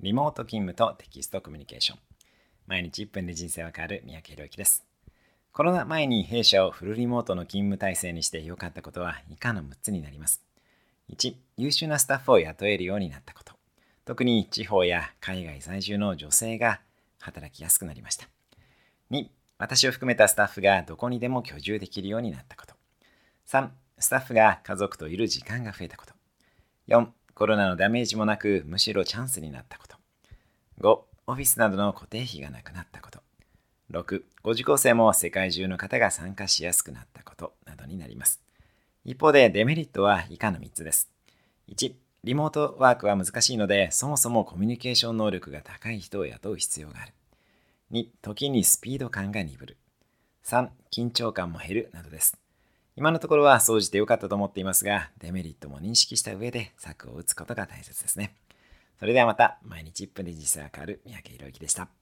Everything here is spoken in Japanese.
リモート勤務とテキストコミュニケーション。毎日1分で人生は変わる三宅宏之です。コロナ前に弊社をフルリモートの勤務体制にして良かったことは以下の6つになります。1、優秀なスタッフを雇えるようになったこと。特に地方や海外在住の女性が働きやすくなりました。2、私を含めたスタッフがどこにでも居住できるようになったこと。3、スタッフが家族といる時間が増えたこと。4、コロナのダメージもなくむしろチャンスになったこと。5、オフィスなどの固定費がなくなったこと。6、ご受講生も世界中の方が参加しやすくなったことなどになります。一方でデメリットは以下の3つです。1、リモートワークは難しいので、そもそもコミュニケーション能力が高い人を雇う必要がある。2、時にスピード感が鈍る。3、緊張感も減るなどです。今のところは総じて良かったと思っていますが、デメリットも認識した上で策を打つことが大切ですね。それではまた、毎日1分で人生が変わる三宅宏之でした。